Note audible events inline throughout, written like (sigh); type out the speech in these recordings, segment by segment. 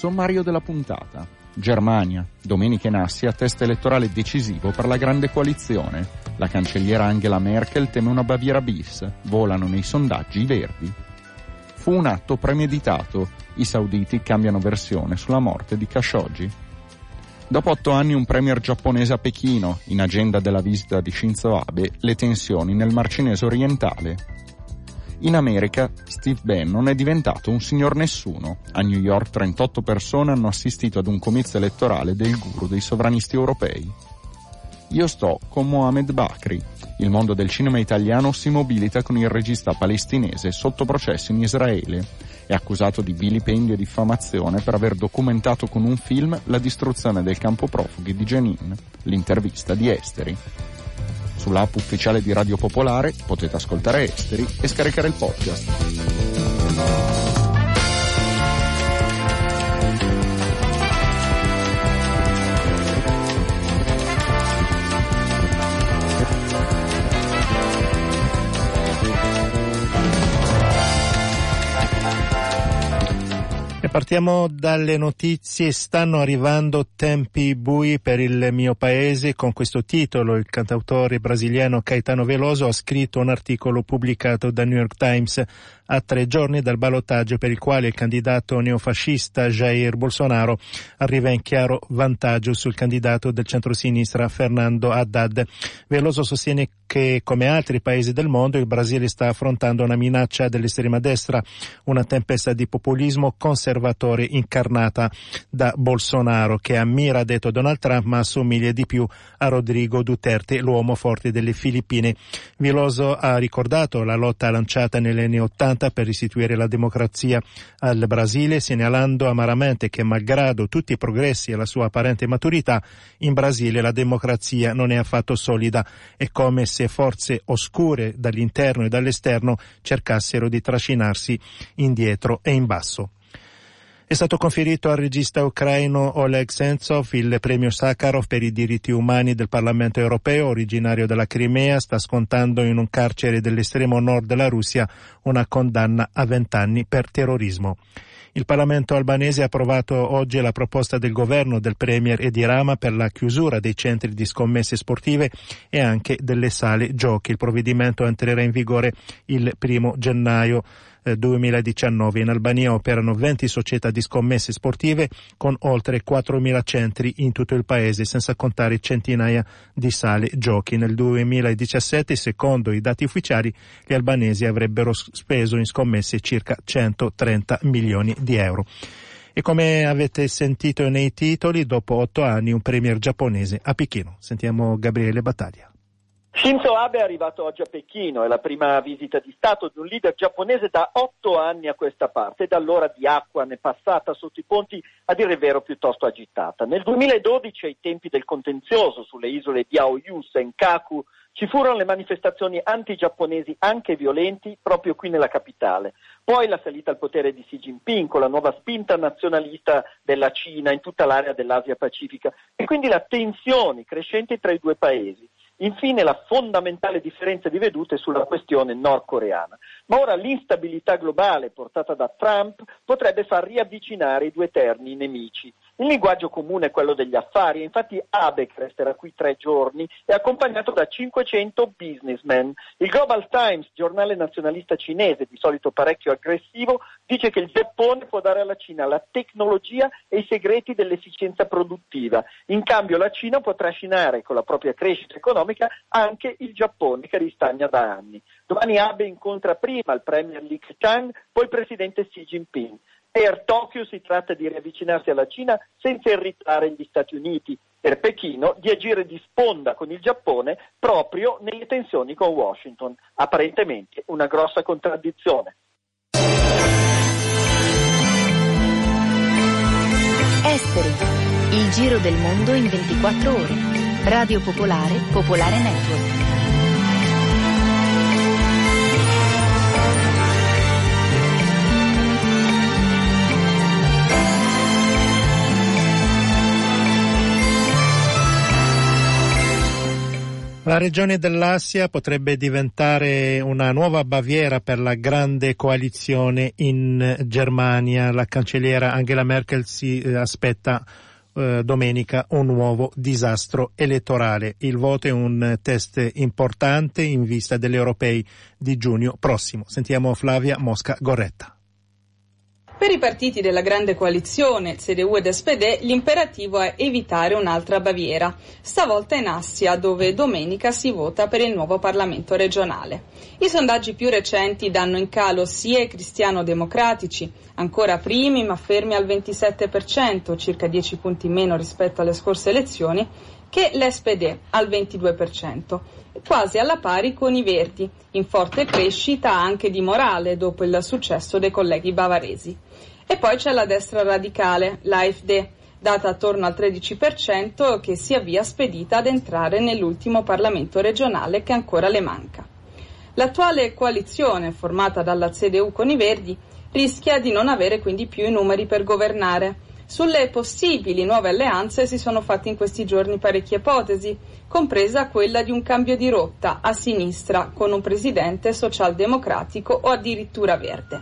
Sommario della puntata. Germania. Domenica in Assia, test elettorale decisivo per la grande coalizione. La cancelliera Angela Merkel teme una Baviera bis. Volano nei sondaggi i verdi. Fu un atto premeditato. I sauditi cambiano versione sulla morte di Khashoggi. Dopo otto anni un premier giapponese a Pechino, in agenda della visita di Shinzo Abe, le tensioni nel Mar Cinese orientale. In America, Steve Bannon è diventato un signor nessuno. A New York 38 persone hanno assistito ad un comizio elettorale del guru dei sovranisti europei. Io sto con Mohamed Bakri. Il mondo del cinema italiano si mobilita con il regista palestinese sotto processo in Israele. È accusato di vilipendio e diffamazione per aver documentato con un film la distruzione del campo profughi di Jenin. L'intervista di Esteri. Sull'app ufficiale di Radio Popolare potete ascoltare Esteri e scaricare il podcast. Partiamo dalle notizie. Stanno arrivando tempi bui per il mio paese. Con questo titolo il cantautore brasiliano Caetano Veloso ha scritto un articolo pubblicato da New York Times a tre giorni dal ballottaggio per il quale il candidato neofascista Jair Bolsonaro arriva in chiaro vantaggio sul candidato del centrosinistra Fernando Haddad. Veloso sostiene che come altri paesi del mondo il Brasile sta affrontando una minaccia dell'estrema destra, una tempesta di populismo conservatore incarnata da Bolsonaro che ammira, detto Donald Trump, ma assomiglia di più a Rodrigo Duterte, l'uomo forte delle Filippine. Veloso ha ricordato la lotta lanciata negli anni Ottanta per restituire la democrazia al Brasile, segnalando amaramente che malgrado tutti i progressi e la sua apparente maturità, in Brasile la democrazia non è affatto solida. È come se forze oscure dall'interno e dall'esterno cercassero di trascinarsi indietro e in basso. È stato conferito al regista ucraino Oleg Sentsov il premio Sakharov per i diritti umani del Parlamento europeo, originario della Crimea, sta scontando in un carcere dell'estremo nord della Russia una condanna a vent'anni per terrorismo. Il Parlamento albanese ha approvato oggi la proposta del governo del Premier Edi Rama per la chiusura dei centri di scommesse sportive e anche delle sale giochi. Il provvedimento entrerà in vigore il primo gennaio. 2019. In Albania operano 20 società di scommesse sportive con oltre 4.000 centri in tutto il paese, senza contare centinaia di sale giochi. Nel 2017, secondo i dati ufficiali, gli albanesi avrebbero speso in scommesse circa 130 milioni di euro. E come avete sentito nei titoli, dopo otto anni un premier giapponese a Pechino. Sentiamo Gabriele Battaglia. Shinzo Abe è arrivato oggi a Pechino, è la prima visita di Stato di un leader giapponese da otto anni a questa parte e da allora di acqua ne è passata sotto i ponti, a dire il vero, piuttosto agitata. Nel 2012, ai tempi del contenzioso sulle isole di Aoyu, Senkaku, ci furono le manifestazioni anti-giapponesi anche violenti proprio qui nella capitale. Poi la salita al potere di Xi Jinping con la nuova spinta nazionalista della Cina in tutta l'area dell'Asia Pacifica e quindi la tensione crescente tra i due paesi. Infine la fondamentale differenza di vedute sulla questione nordcoreana. Ma ora l'instabilità globale portata da Trump potrebbe far riavvicinare i due eterni nemici. Il linguaggio comune è quello degli affari, infatti Abe, che resterà qui tre giorni, è accompagnato da 500 businessmen. Il Global Times, giornale nazionalista cinese, di solito parecchio aggressivo, dice che il Giappone può dare alla Cina la tecnologia e i segreti dell'efficienza produttiva. In cambio la Cina può trascinare con la propria crescita economica anche il Giappone che ristagna da anni. Domani Abe incontra prima il premier Li Keqiang, poi il presidente Xi Jinping. Per Tokyo si tratta di riavvicinarsi alla Cina senza irritare gli Stati Uniti. Per Pechino di agire di sponda con il Giappone proprio nelle tensioni con Washington. Apparentemente una grossa contraddizione. Esteri. Il giro del mondo in 24 ore. Radio Popolare, Popolare Network. La regione dell'Assia potrebbe diventare una nuova Baviera per la grande coalizione in Germania. La cancelliera Angela Merkel si eh, aspetta eh, domenica un nuovo disastro elettorale. Il voto è un test importante in vista degli europei di giugno prossimo. Sentiamo Flavia Mosca Gorretta. Per i partiti della grande coalizione, CDU ed SPD, l'imperativo è evitare un'altra Baviera, stavolta in Assia, dove domenica si vota per il nuovo Parlamento regionale. I sondaggi più recenti danno in calo sia i cristiano-democratici, ancora primi ma fermi al 27%, circa 10 punti meno rispetto alle scorse elezioni, che l'SPD al 22%, quasi alla pari con i Verdi, in forte crescita anche di morale dopo il successo dei colleghi bavaresi. E poi c'è la destra radicale, l'AFD, data attorno al 13%, che si avvia spedita ad entrare nell'ultimo Parlamento regionale che ancora le manca. L'attuale coalizione, formata dalla CDU con i Verdi, rischia di non avere quindi più i numeri per governare. Sulle possibili nuove alleanze si sono fatte in questi giorni parecchie ipotesi, compresa quella di un cambio di rotta a sinistra con un presidente socialdemocratico o addirittura verde.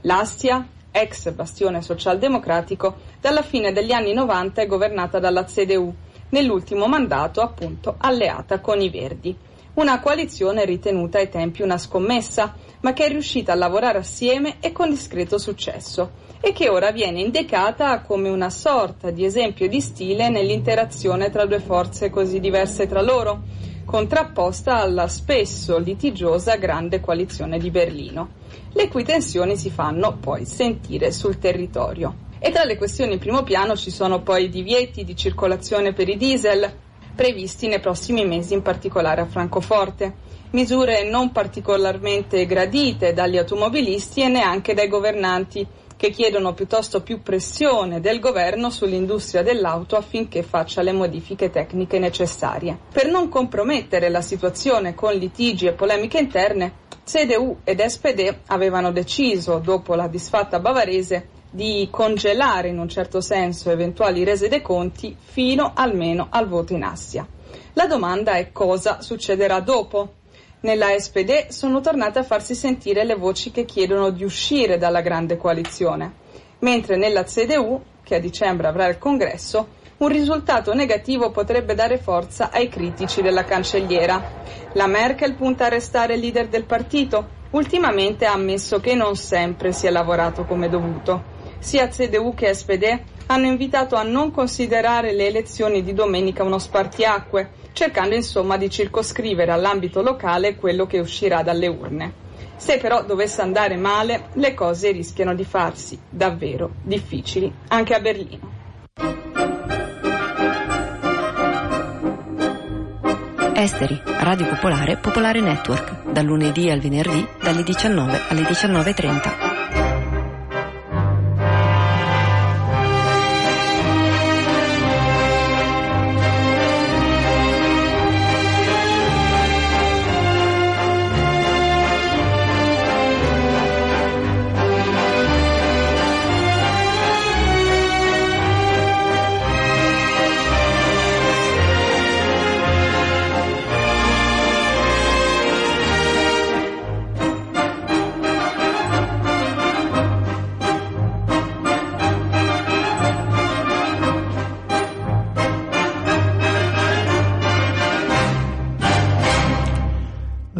L'Astia, ex bastione socialdemocratico, dalla fine degli anni 90 è governata dalla CDU, nell'ultimo mandato appunto alleata con i Verdi. Una coalizione ritenuta ai tempi una scommessa, ma che è riuscita a lavorare assieme e con discreto successo e che ora viene indicata come una sorta di esempio di stile nell'interazione tra due forze così diverse tra loro, contrapposta alla spesso litigiosa grande coalizione di Berlino le cui tensioni si fanno poi sentire sul territorio. E tra le questioni in primo piano ci sono poi i divieti di circolazione per i diesel, previsti nei prossimi mesi, in particolare a Francoforte. Misure non particolarmente gradite dagli automobilisti e neanche dai governanti, che chiedono piuttosto più pressione del governo sull'industria dell'auto affinché faccia le modifiche tecniche necessarie. Per non compromettere la situazione con litigi e polemiche interne, CDU ed SPD avevano deciso, dopo la disfatta bavarese, di congelare in un certo senso eventuali rese dei conti fino almeno al voto in Assia. La domanda è cosa succederà dopo. Nella SPD sono tornate a farsi sentire le voci che chiedono di uscire dalla grande coalizione, mentre nella CDU, che a dicembre avrà il congresso, un risultato negativo potrebbe dare forza ai critici della cancelliera. La Merkel punta a restare leader del partito. Ultimamente ha ammesso che non sempre si è lavorato come dovuto. Sia CDU che SPD hanno invitato a non considerare le elezioni di domenica uno spartiacque, cercando insomma di circoscrivere all'ambito locale quello che uscirà dalle urne. Se però dovesse andare male, le cose rischiano di farsi davvero difficili anche a Berlino. Esteri, Radio Popolare, Popolare Network, dal lunedì al venerdì dalle 19 alle 19.30.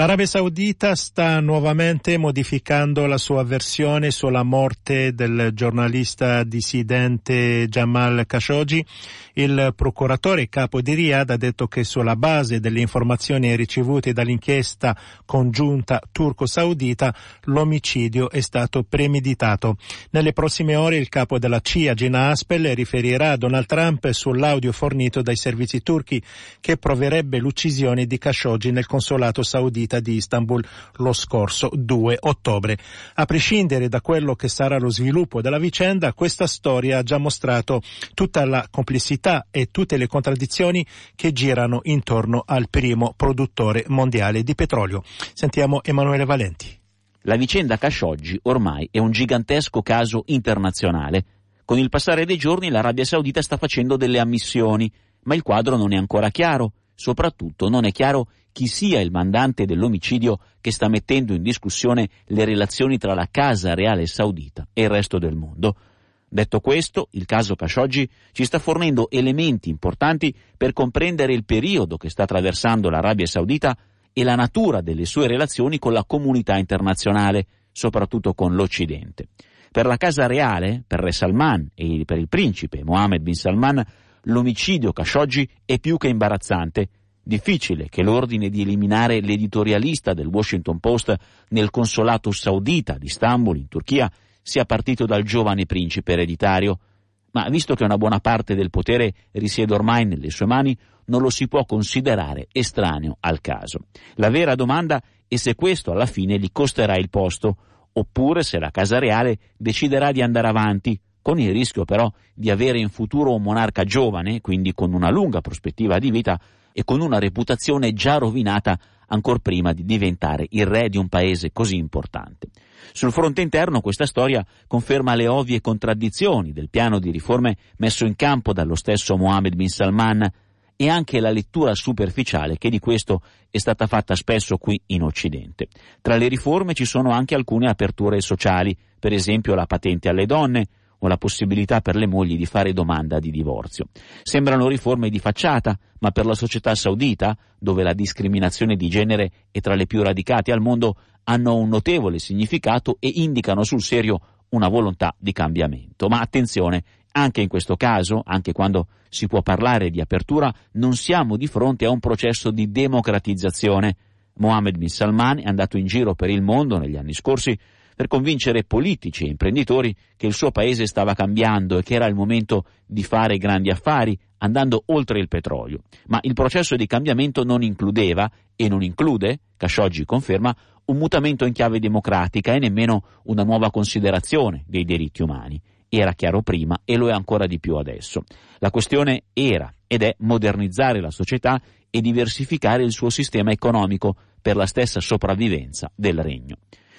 L'Arabia Saudita sta nuovamente modificando la sua versione sulla morte del giornalista dissidente Jamal Khashoggi. Il procuratore capo di Riyadh ha detto che sulla base delle informazioni ricevute dall'inchiesta congiunta turco-saudita l'omicidio è stato premeditato. Nelle prossime ore il capo della CIA, Gina Aspel, riferirà a Donald Trump sull'audio fornito dai servizi turchi che proverebbe l'uccisione di Khashoggi nel consolato saudita saudita di Istanbul lo scorso 2 ottobre. A prescindere da quello che sarà lo sviluppo della vicenda, questa storia ha già mostrato tutta la complessità e tutte le contraddizioni che girano intorno al primo produttore mondiale di petrolio. Sentiamo Emanuele Valenti. La vicenda Khashoggi ormai è un gigantesco caso internazionale. Con il passare dei giorni l'Arabia Saudita sta facendo delle ammissioni, ma il quadro non è ancora chiaro. Soprattutto non è chiaro chi sia il mandante dell'omicidio che sta mettendo in discussione le relazioni tra la Casa Reale Saudita e il resto del mondo. Detto questo, il caso Khashoggi ci sta fornendo elementi importanti per comprendere il periodo che sta attraversando l'Arabia Saudita e la natura delle sue relazioni con la comunità internazionale, soprattutto con l'Occidente. Per la Casa Reale, per Re Salman e per il principe Mohammed bin Salman, l'omicidio Khashoggi è più che imbarazzante. Difficile che l'ordine di eliminare l'editorialista del Washington Post nel consolato saudita di Istanbul, in Turchia, sia partito dal giovane principe ereditario, ma visto che una buona parte del potere risiede ormai nelle sue mani, non lo si può considerare estraneo al caso. La vera domanda è se questo alla fine gli costerà il posto, oppure se la Casa Reale deciderà di andare avanti, con il rischio però di avere in futuro un monarca giovane, quindi con una lunga prospettiva di vita e con una reputazione già rovinata ancor prima di diventare il re di un paese così importante. Sul fronte interno questa storia conferma le ovvie contraddizioni del piano di riforme messo in campo dallo stesso Mohammed bin Salman e anche la lettura superficiale che di questo è stata fatta spesso qui in Occidente. Tra le riforme ci sono anche alcune aperture sociali, per esempio la patente alle donne, o la possibilità per le mogli di fare domanda di divorzio. Sembrano riforme di facciata, ma per la società saudita, dove la discriminazione di genere è tra le più radicate al mondo, hanno un notevole significato e indicano sul serio una volontà di cambiamento. Ma attenzione, anche in questo caso, anche quando si può parlare di apertura, non siamo di fronte a un processo di democratizzazione. Mohammed bin Salman è andato in giro per il mondo negli anni scorsi per convincere politici e imprenditori che il suo paese stava cambiando e che era il momento di fare grandi affari, andando oltre il petrolio. Ma il processo di cambiamento non includeva e non include, Khashoggi conferma, un mutamento in chiave democratica e nemmeno una nuova considerazione dei diritti umani. Era chiaro prima e lo è ancora di più adesso. La questione era ed è modernizzare la società e diversificare il suo sistema economico per la stessa sopravvivenza del regno.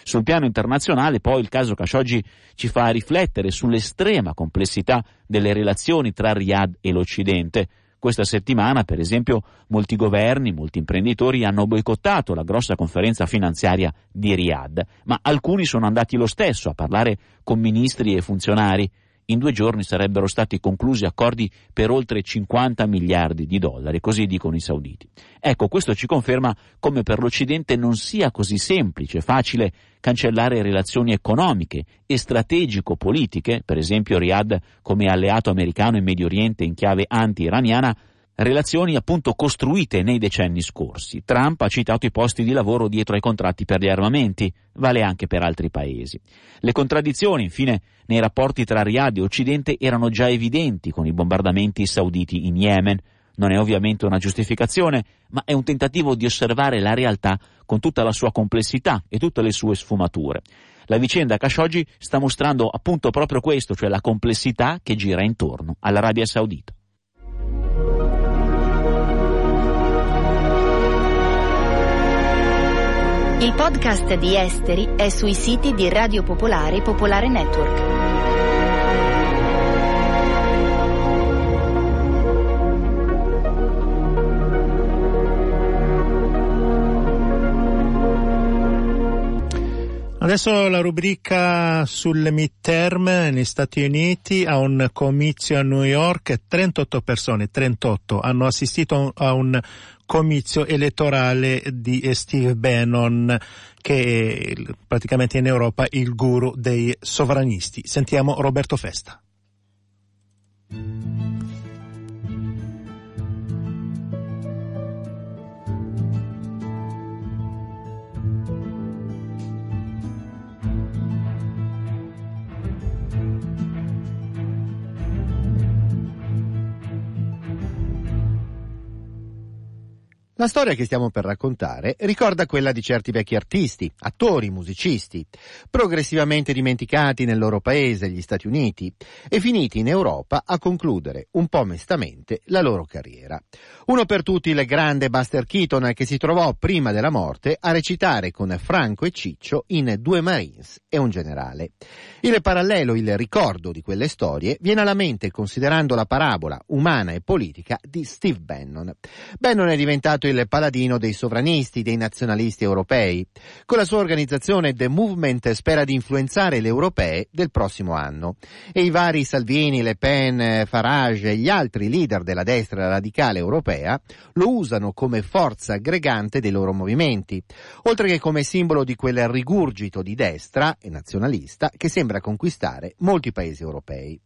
Sul piano internazionale poi il caso Khashoggi ci fa riflettere sull'estrema complessità delle relazioni tra Riyadh e l'Occidente, questa settimana, per esempio, molti governi, molti imprenditori hanno boicottato la grossa conferenza finanziaria di Riyadh, ma alcuni sono andati lo stesso a parlare con ministri e funzionari in due giorni sarebbero stati conclusi accordi per oltre 50 miliardi di dollari, così dicono i sauditi. Ecco, questo ci conferma come per l'Occidente non sia così semplice, facile cancellare relazioni economiche e strategico-politiche, per esempio Riyadh come alleato americano in Medio Oriente in chiave anti-iraniana, relazioni appunto costruite nei decenni scorsi. Trump ha citato i posti di lavoro dietro ai contratti per gli armamenti, vale anche per altri paesi. Le contraddizioni, infine, nei rapporti tra Riyadh e Occidente erano già evidenti con i bombardamenti sauditi in Yemen. Non è ovviamente una giustificazione, ma è un tentativo di osservare la realtà con tutta la sua complessità e tutte le sue sfumature. La vicenda Khashoggi sta mostrando appunto proprio questo, cioè la complessità che gira intorno all'Arabia Saudita. Il podcast di Esteri è sui siti di Radio Popolare e Popolare Network. Adesso la rubrica sul midterm negli Stati Uniti a un comizio a New York, 38 persone, 38 hanno assistito a un comizio elettorale di Steve Bannon, che è praticamente in Europa il guru dei sovranisti. Sentiamo Roberto Festa. La storia che stiamo per raccontare ricorda quella di certi vecchi artisti, attori, musicisti, progressivamente dimenticati nel loro paese, gli Stati Uniti, e finiti in Europa a concludere un po' mestamente la loro carriera. Uno per tutti il grande Buster Keaton che si trovò prima della morte a recitare con Franco e Ciccio in Due Marines e un generale. Il parallelo, il ricordo di quelle storie viene alla mente considerando la parabola umana e politica di Steve Bannon. Bannon è diventato il paladino dei sovranisti, dei nazionalisti europei. Con la sua organizzazione The Movement spera di influenzare le europee del prossimo anno. E i vari Salvini, Le Pen, Farage e gli altri leader della destra radicale europea lo usano come forza aggregante dei loro movimenti, oltre che come simbolo di quel rigurgito di destra e nazionalista che sembra conquistare molti paesi europei.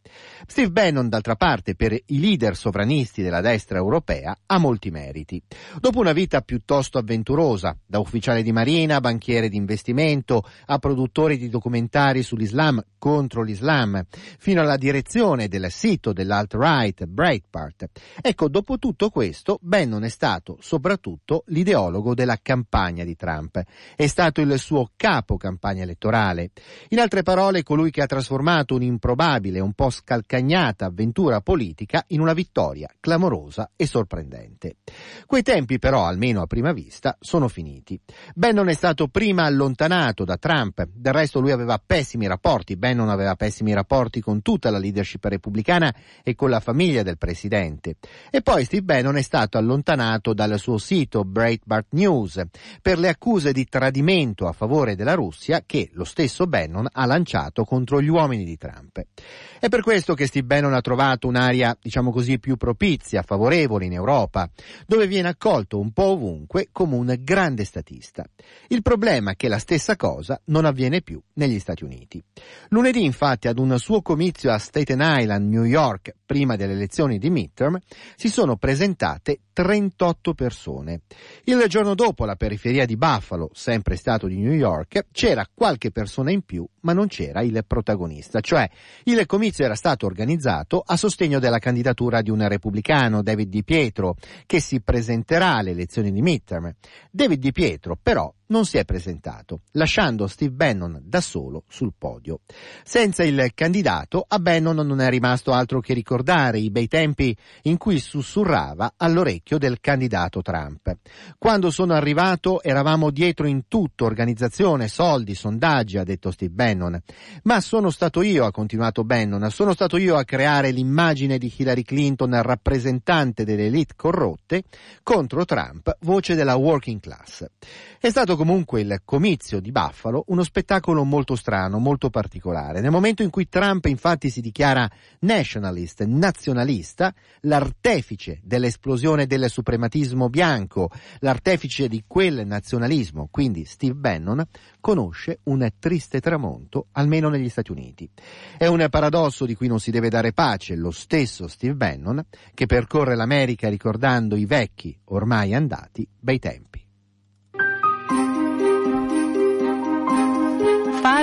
Steve Bannon, d'altra parte, per i leader sovranisti della destra europea, ha molti meriti. Dopo una vita piuttosto avventurosa, da ufficiale di marina, banchiere di investimento, a produttore di documentari sull'Islam contro l'Islam, fino alla direzione del sito dell'alt-right Breitbart. Ecco, dopo tutto questo, Bannon è stato soprattutto l'ideologo della campagna di Trump. È stato il suo capo campagna elettorale. In altre parole, colui che ha trasformato un'improbabile, un po' scalcagnata avventura politica in una vittoria clamorosa e sorprendente. Quei tempi però, almeno a prima vista, sono finiti. Bannon è stato prima allontanato da Trump, del resto lui aveva pessimi rapporti, Bannon aveva pessimi rapporti con tutta la leadership repubblicana e con la famiglia del presidente. E poi Steve Bannon è stato allontanato dal suo sito Breitbart News per le accuse di tradimento a favore della Russia che lo stesso Bannon ha lanciato contro gli uomini di Trump. È per questo che Steve Bannon ha trovato un'area, diciamo così, più propizia, favorevole in Europa, dove viene accolto un po' ovunque come un grande statista. Il problema è che la stessa cosa non avviene più negli Stati Uniti. Lunedì, infatti, ad un suo comizio a Staten Island, New York, prima delle elezioni di midterm, si sono presentate 38 persone. Il giorno dopo, alla periferia di Buffalo, sempre stato di New York, c'era qualche persona in più, ma non c'era il protagonista, cioè il comizio era stato organizzato a sostegno della candidatura di un repubblicano, David Di Pietro, che si presenterà alle elezioni di midterm. David Di Pietro, però, non si è presentato, lasciando Steve Bannon da solo sul podio. Senza il candidato, a Bannon non è rimasto altro che ricordare i bei tempi in cui sussurrava all'orecchio del candidato Trump. Quando sono arrivato eravamo dietro in tutto, organizzazione, soldi, sondaggi, ha detto Steve Bannon. Ma sono stato io, ha continuato Bannon, sono stato io a creare l'immagine di Hillary Clinton rappresentante delle elite corrotte contro Trump, voce della working class. È stato comunque il comizio di Buffalo uno spettacolo molto strano, molto particolare. Nel momento in cui Trump infatti si dichiara nationalist, nazionalista, l'artefice dell'esplosione del suprematismo bianco, l'artefice di quel nazionalismo, quindi Steve Bannon, conosce un triste tramonto, almeno negli Stati Uniti. È un paradosso di cui non si deve dare pace lo stesso Steve Bannon, che percorre l'America ricordando i vecchi, ormai andati, bei tempi.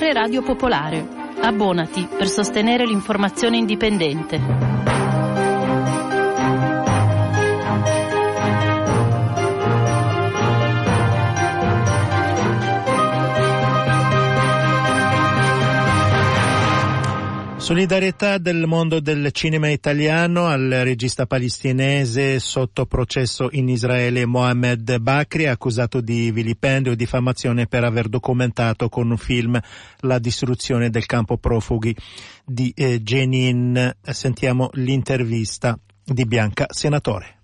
Fare Radio Popolare. Abbonati per sostenere l'informazione indipendente. Solidarietà del mondo del cinema italiano al regista palestinese sotto processo in Israele Mohamed Bakri, accusato di vilipendio e diffamazione per aver documentato con un film la distruzione del campo profughi di eh, Jenin. Sentiamo l'intervista di Bianca Senatore.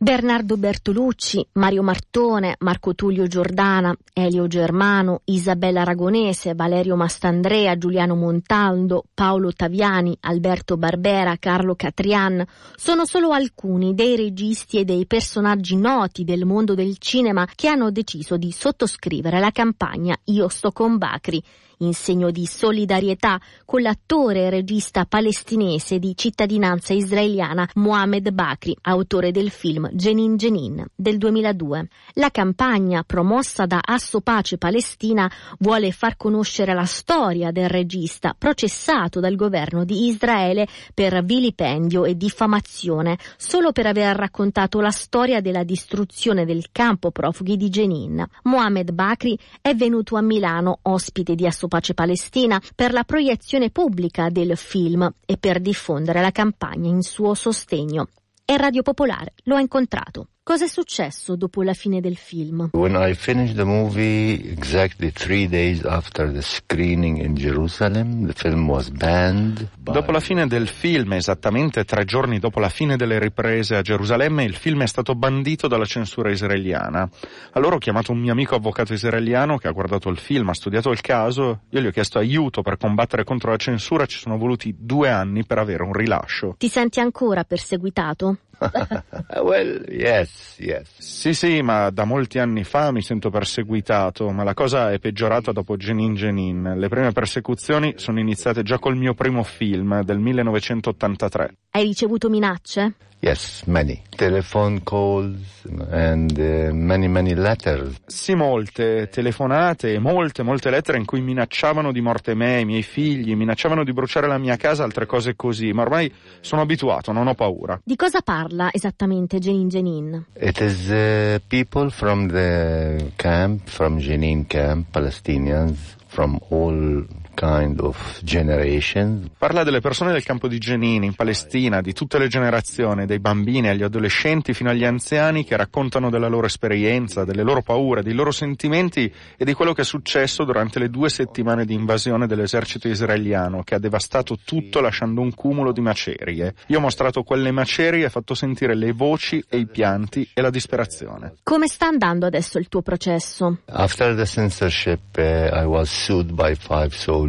Bernardo Bertolucci, Mario Martone, Marco Tullio Giordana, Elio Germano, Isabella Aragonese, Valerio Mastandrea, Giuliano Montaldo, Paolo Taviani, Alberto Barbera, Carlo Catrian. Sono solo alcuni dei registi e dei personaggi noti del mondo del cinema che hanno deciso di sottoscrivere la campagna Io sto con Bacri in segno di solidarietà con l'attore e regista palestinese di cittadinanza israeliana Mohamed Bakri, autore del film Jenin Jenin del 2002. La campagna promossa da Asso Pace Palestina vuole far conoscere la storia del regista processato dal governo di Israele per vilipendio e diffamazione solo per aver raccontato la storia della distruzione del campo profughi di Jenin. Mohamed Bakri è venuto a Milano ospite di Assopace Palestina per la proiezione pubblica del film e per diffondere la campagna in suo sostegno. E Radio Popolare lo ha incontrato. Cosa è successo dopo la fine del film? When I finished the movie, exactly three days after the screening in Jerusalem, the film was banned. Dopo la fine del film, esattamente tre giorni dopo la fine delle riprese a Gerusalemme, il film è stato bandito dalla censura israeliana. Allora ho chiamato un mio amico avvocato israeliano che ha guardato il film, ha studiato il caso, io gli ho chiesto aiuto per combattere contro la censura, ci sono voluti due anni per avere un rilascio. Ti senti ancora perseguitato? (laughs) well, yes, yes. Sì, sì, ma da molti anni fa mi sento perseguitato, ma la cosa è peggiorata dopo Genin Genin. Le prime persecuzioni sono iniziate già col mio primo film del 1983. Hai ricevuto minacce? Yes, many. Telephone calls and uh, many, many letters. Sì, molte telefonate e molte, molte lettere in cui minacciavano di morte me, i miei figli, minacciavano di bruciare la mia casa, altre cose così, ma ormai sono abituato, non ho paura. Di cosa parla esattamente Jenin Jenin? It is uh, people from the camp, from Jenin camp, Palestinians, from all kind of generation. Parla delle persone del campo di Jenin in Palestina, di tutte le generazioni, dai bambini agli adolescenti fino agli anziani che raccontano della loro esperienza, delle loro paure, dei loro sentimenti e di quello che è successo durante le due settimane di invasione dell'esercito israeliano che ha devastato tutto lasciando un cumulo di macerie. Io ho mostrato quelle macerie e fatto sentire le voci e i pianti e la disperazione. Come sta andando adesso il tuo processo? After the censorship uh, I was sued by five soldiers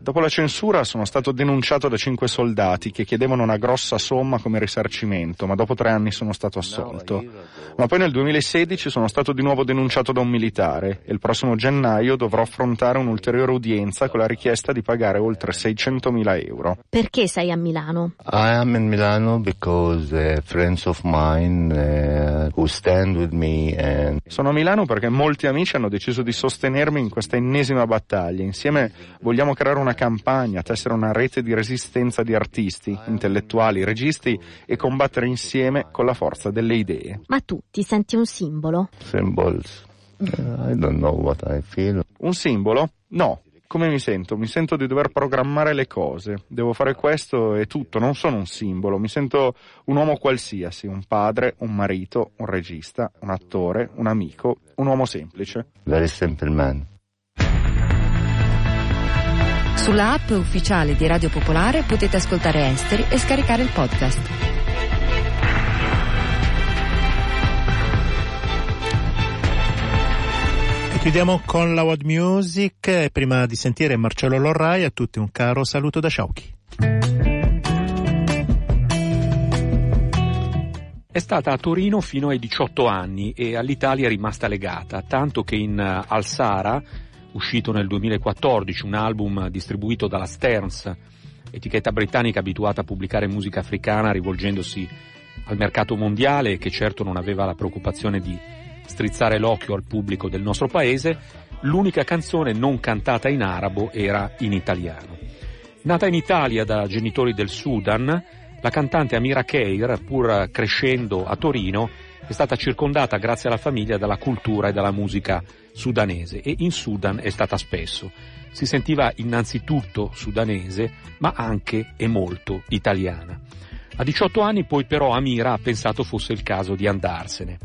Dopo la censura sono stato denunciato da cinque soldati che chiedevano una grossa somma come risarcimento, ma dopo tre anni sono stato assolto. Ma poi nel 2016 sono stato di nuovo denunciato da un militare e il prossimo gennaio dovrò affrontare un'ulteriore udienza con la richiesta di pagare oltre 600.000 euro. Perché sei a Milano? I am in Milano because uh, friends of mine uh, who stand with me and... Sono a Milano perché molti amici hanno deciso di sostenermi in questa ennesima battaglia. Insieme vogliamo Vogliamo creare una campagna, tessere una rete di resistenza di artisti, intellettuali, registi e combattere insieme con la forza delle idee. Ma tu ti senti un simbolo? Symbols. I don't know what I feel. Un simbolo? No. Come mi sento? Mi sento di dover programmare le cose. Devo fare questo e tutto. Non sono un simbolo. Mi sento un uomo qualsiasi, un padre, un marito, un regista, un attore, un amico, un uomo semplice. Very simple man. Sulla app ufficiale di Radio Popolare potete ascoltare Esteri e scaricare il podcast. E chiudiamo con la World Music e prima di sentire Marcello Lorrai a tutti un caro saluto da Sciauchi. È stata a Torino fino ai 18 anni e all'Italia è rimasta legata, tanto che in uh, Alsara, uscito nel 2014, un album distribuito dalla Stearns, etichetta britannica abituata a pubblicare musica africana rivolgendosi al mercato mondiale e che certo non aveva la preoccupazione di strizzare l'occhio al pubblico del nostro paese, l'unica canzone non cantata in arabo era in italiano. Nata in Italia da genitori del Sudan, la cantante Amira Keir, pur crescendo a Torino, è stata circondata grazie alla famiglia dalla cultura e dalla musica sudanese e in Sudan è stata spesso. Si sentiva innanzitutto sudanese, ma anche e molto italiana. A 18 anni poi però Amira ha pensato fosse il caso di andarsene.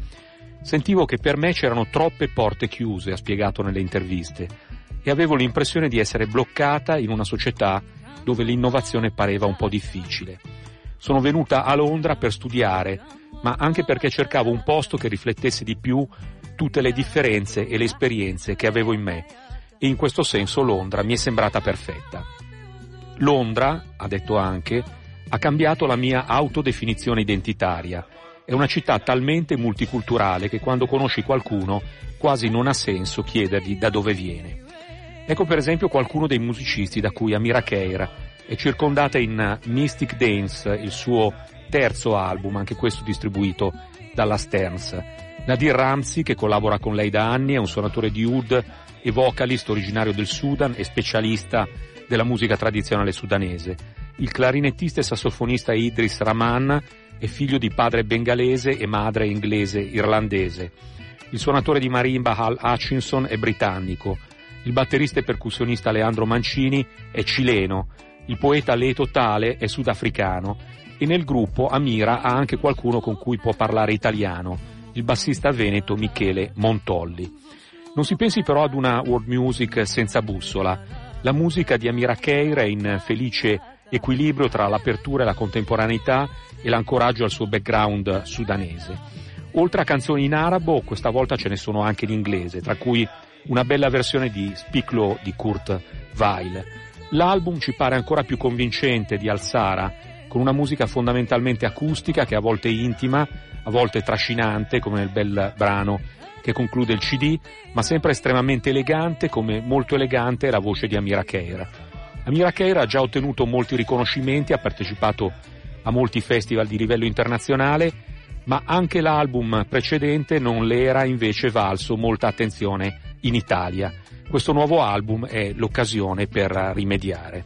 Sentivo che per me c'erano troppe porte chiuse, ha spiegato nelle interviste, e avevo l'impressione di essere bloccata in una società dove l'innovazione pareva un po' difficile. Sono venuta a Londra per studiare, ma anche perché cercavo un posto che riflettesse di più tutte le differenze e le esperienze che avevo in me, e in questo senso Londra mi è sembrata perfetta. Londra, ha detto anche, ha cambiato la mia autodefinizione identitaria. È una città talmente multiculturale che quando conosci qualcuno quasi non ha senso chiedergli da dove viene. Ecco per esempio qualcuno dei musicisti da cui Amira Keir è circondata in Mystic Dance, il suo terzo album, anche questo distribuito dalla Stearns. Nadir Ramsey, che collabora con lei da anni, è un suonatore di oud e vocalist originario del Sudan e specialista della musica tradizionale sudanese. Il clarinettista e sassofonista Idris Rahman è figlio di padre bengalese e madre inglese irlandese. Il suonatore di marimba Hal Hutchinson è britannico. Il batterista e percussionista Leandro Mancini è cileno. Il poeta Leto Tale è sudafricano. E nel gruppo Amira ha anche qualcuno con cui può parlare italiano, il bassista veneto Michele Montolli. Non si pensi però ad una world music senza bussola. La musica di Amira Keir è in felice equilibrio tra l'apertura e la contemporaneità e l'ancoraggio al suo background sudanese. Oltre a canzoni in arabo, questa volta ce ne sono anche in inglese, tra cui una bella versione di Speak Low di Kurt Weill. L'album ci pare ancora più convincente di Alsara, con una musica fondamentalmente acustica che a volte è intima, a volte trascinante, come nel bel brano che conclude il CD, ma sempre estremamente elegante, come molto elegante è la voce di Amira Keira. Amira Keira ha già ottenuto molti riconoscimenti, ha partecipato a molti festival di livello internazionale, ma anche l'album precedente non le era invece valso molta attenzione in Italia. Questo nuovo album è l'occasione per rimediare.